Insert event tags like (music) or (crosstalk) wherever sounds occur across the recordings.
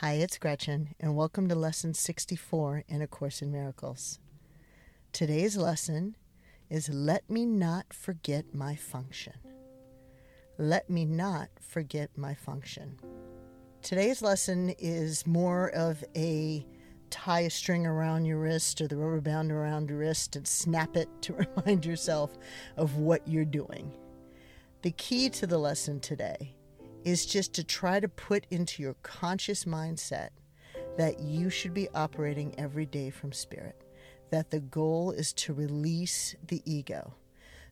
Hi, it's Gretchen, and welcome to Lesson 64 in A Course in Miracles. Today's lesson is Let Me Not Forget My Function. Let me not forget my function. Today's lesson is more of a tie a string around your wrist or the rubber band around your wrist and snap it to (laughs) remind yourself of what you're doing. The key to the lesson today is just to try to put into your conscious mindset that you should be operating every day from spirit, that the goal is to release the ego.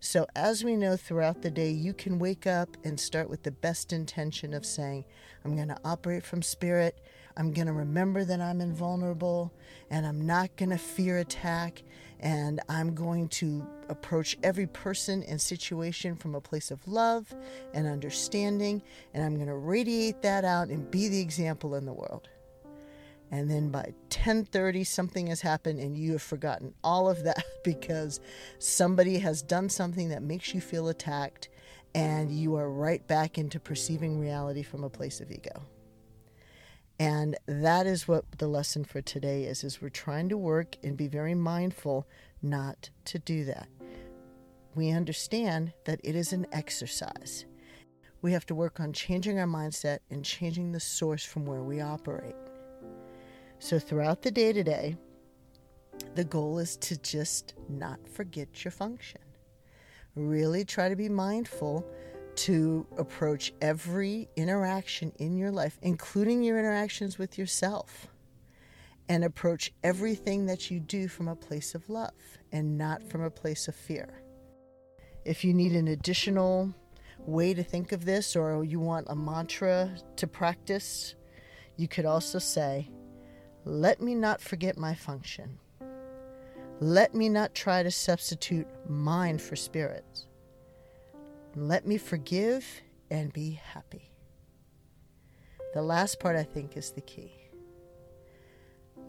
So, as we know throughout the day, you can wake up and start with the best intention of saying, I'm going to operate from spirit. I'm going to remember that I'm invulnerable and I'm not going to fear attack. And I'm going to approach every person and situation from a place of love and understanding. And I'm going to radiate that out and be the example in the world. And then by 10:30 something has happened and you have forgotten all of that (laughs) because somebody has done something that makes you feel attacked and you are right back into perceiving reality from a place of ego. And that is what the lesson for today is is we're trying to work and be very mindful not to do that. We understand that it is an exercise. We have to work on changing our mindset and changing the source from where we operate. So throughout the day today, the goal is to just not forget your function. Really try to be mindful to approach every interaction in your life, including your interactions with yourself, and approach everything that you do from a place of love and not from a place of fear. If you need an additional way to think of this or you want a mantra to practice, you could also say, Let me not forget my function. Let me not try to substitute mind for spirits. Let me forgive and be happy. The last part, I think, is the key.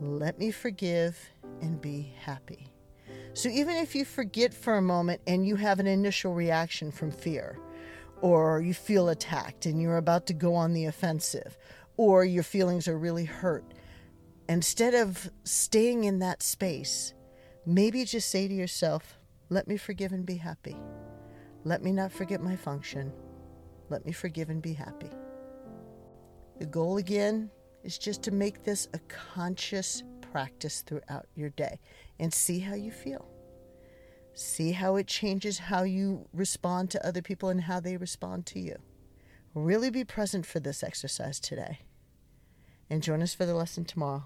Let me forgive and be happy. So, even if you forget for a moment and you have an initial reaction from fear, or you feel attacked and you're about to go on the offensive, or your feelings are really hurt, instead of staying in that space, maybe just say to yourself, Let me forgive and be happy. Let me not forget my function. Let me forgive and be happy. The goal again is just to make this a conscious practice throughout your day and see how you feel. See how it changes how you respond to other people and how they respond to you. Really be present for this exercise today. And join us for the lesson tomorrow.